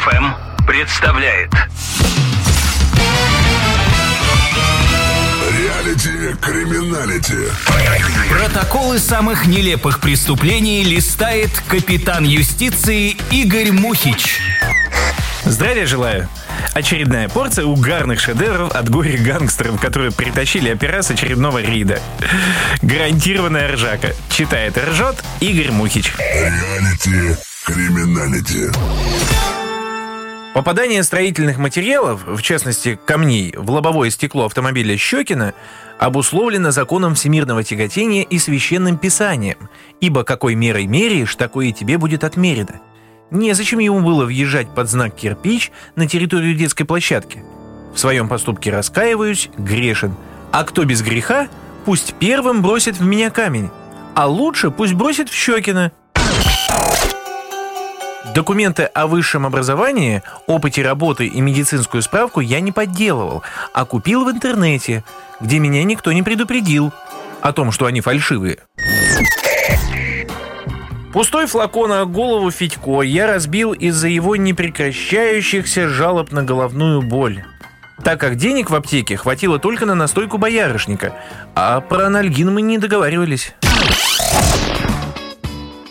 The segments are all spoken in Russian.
Подфм представляет Реалити криминалити. Протоколы самых нелепых преступлений листает капитан юстиции Игорь Мухич. Здравия желаю! Очередная порция угарных шедевров от горе гангстеров, которые притащили опера с очередного рида. Гарантированная ржака. Читает и ржет Игорь Мухич. Реалити криминалити. Попадание строительных материалов, в частности камней, в лобовое стекло автомобиля Щекина обусловлено законом всемирного тяготения и священным писанием, ибо какой мерой меряешь, такое и тебе будет отмерено. Незачем ему было въезжать под знак «кирпич» на территорию детской площадки. В своем поступке раскаиваюсь, грешен. А кто без греха, пусть первым бросит в меня камень, а лучше пусть бросит в Щекина. Документы о высшем образовании, опыте работы и медицинскую справку я не подделывал, а купил в интернете, где меня никто не предупредил о том, что они фальшивые. Пустой флакон о голову Федько я разбил из-за его непрекращающихся жалоб на головную боль. Так как денег в аптеке хватило только на настойку боярышника, а про анальгин мы не договаривались.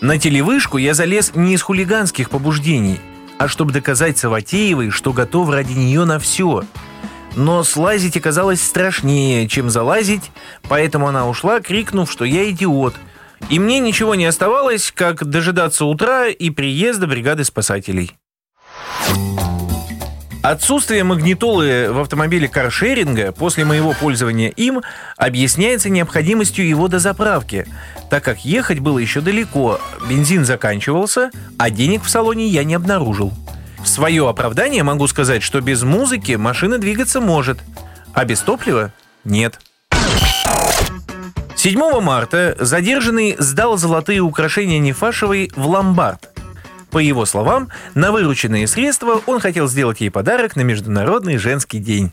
На телевышку я залез не из хулиганских побуждений, а чтобы доказать Саватеевой, что готов ради нее на все. Но слазить оказалось страшнее, чем залазить, поэтому она ушла, крикнув, что я идиот. И мне ничего не оставалось, как дожидаться утра и приезда бригады спасателей. Отсутствие магнитолы в автомобиле каршеринга после моего пользования им объясняется необходимостью его дозаправки, так как ехать было еще далеко, бензин заканчивался, а денег в салоне я не обнаружил. В свое оправдание могу сказать, что без музыки машина двигаться может, а без топлива – нет. 7 марта задержанный сдал золотые украшения Нефашевой в ломбард. По его словам, на вырученные средства он хотел сделать ей подарок на Международный женский день.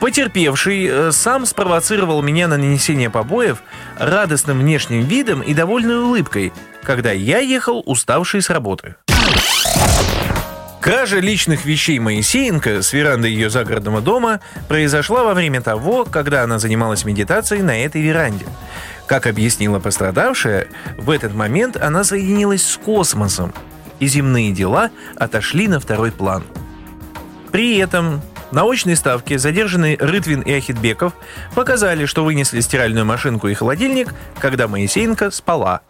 Потерпевший э, сам спровоцировал меня на нанесение побоев радостным внешним видом и довольной улыбкой, когда я ехал уставший с работы. Кража личных вещей Моисеенко с веранды ее загородного дома произошла во время того, когда она занималась медитацией на этой веранде. Как объяснила пострадавшая, в этот момент она соединилась с космосом, и земные дела отошли на второй план. При этом на очной ставке задержанные Рытвин и Ахитбеков показали, что вынесли стиральную машинку и холодильник, когда Моисеенко спала.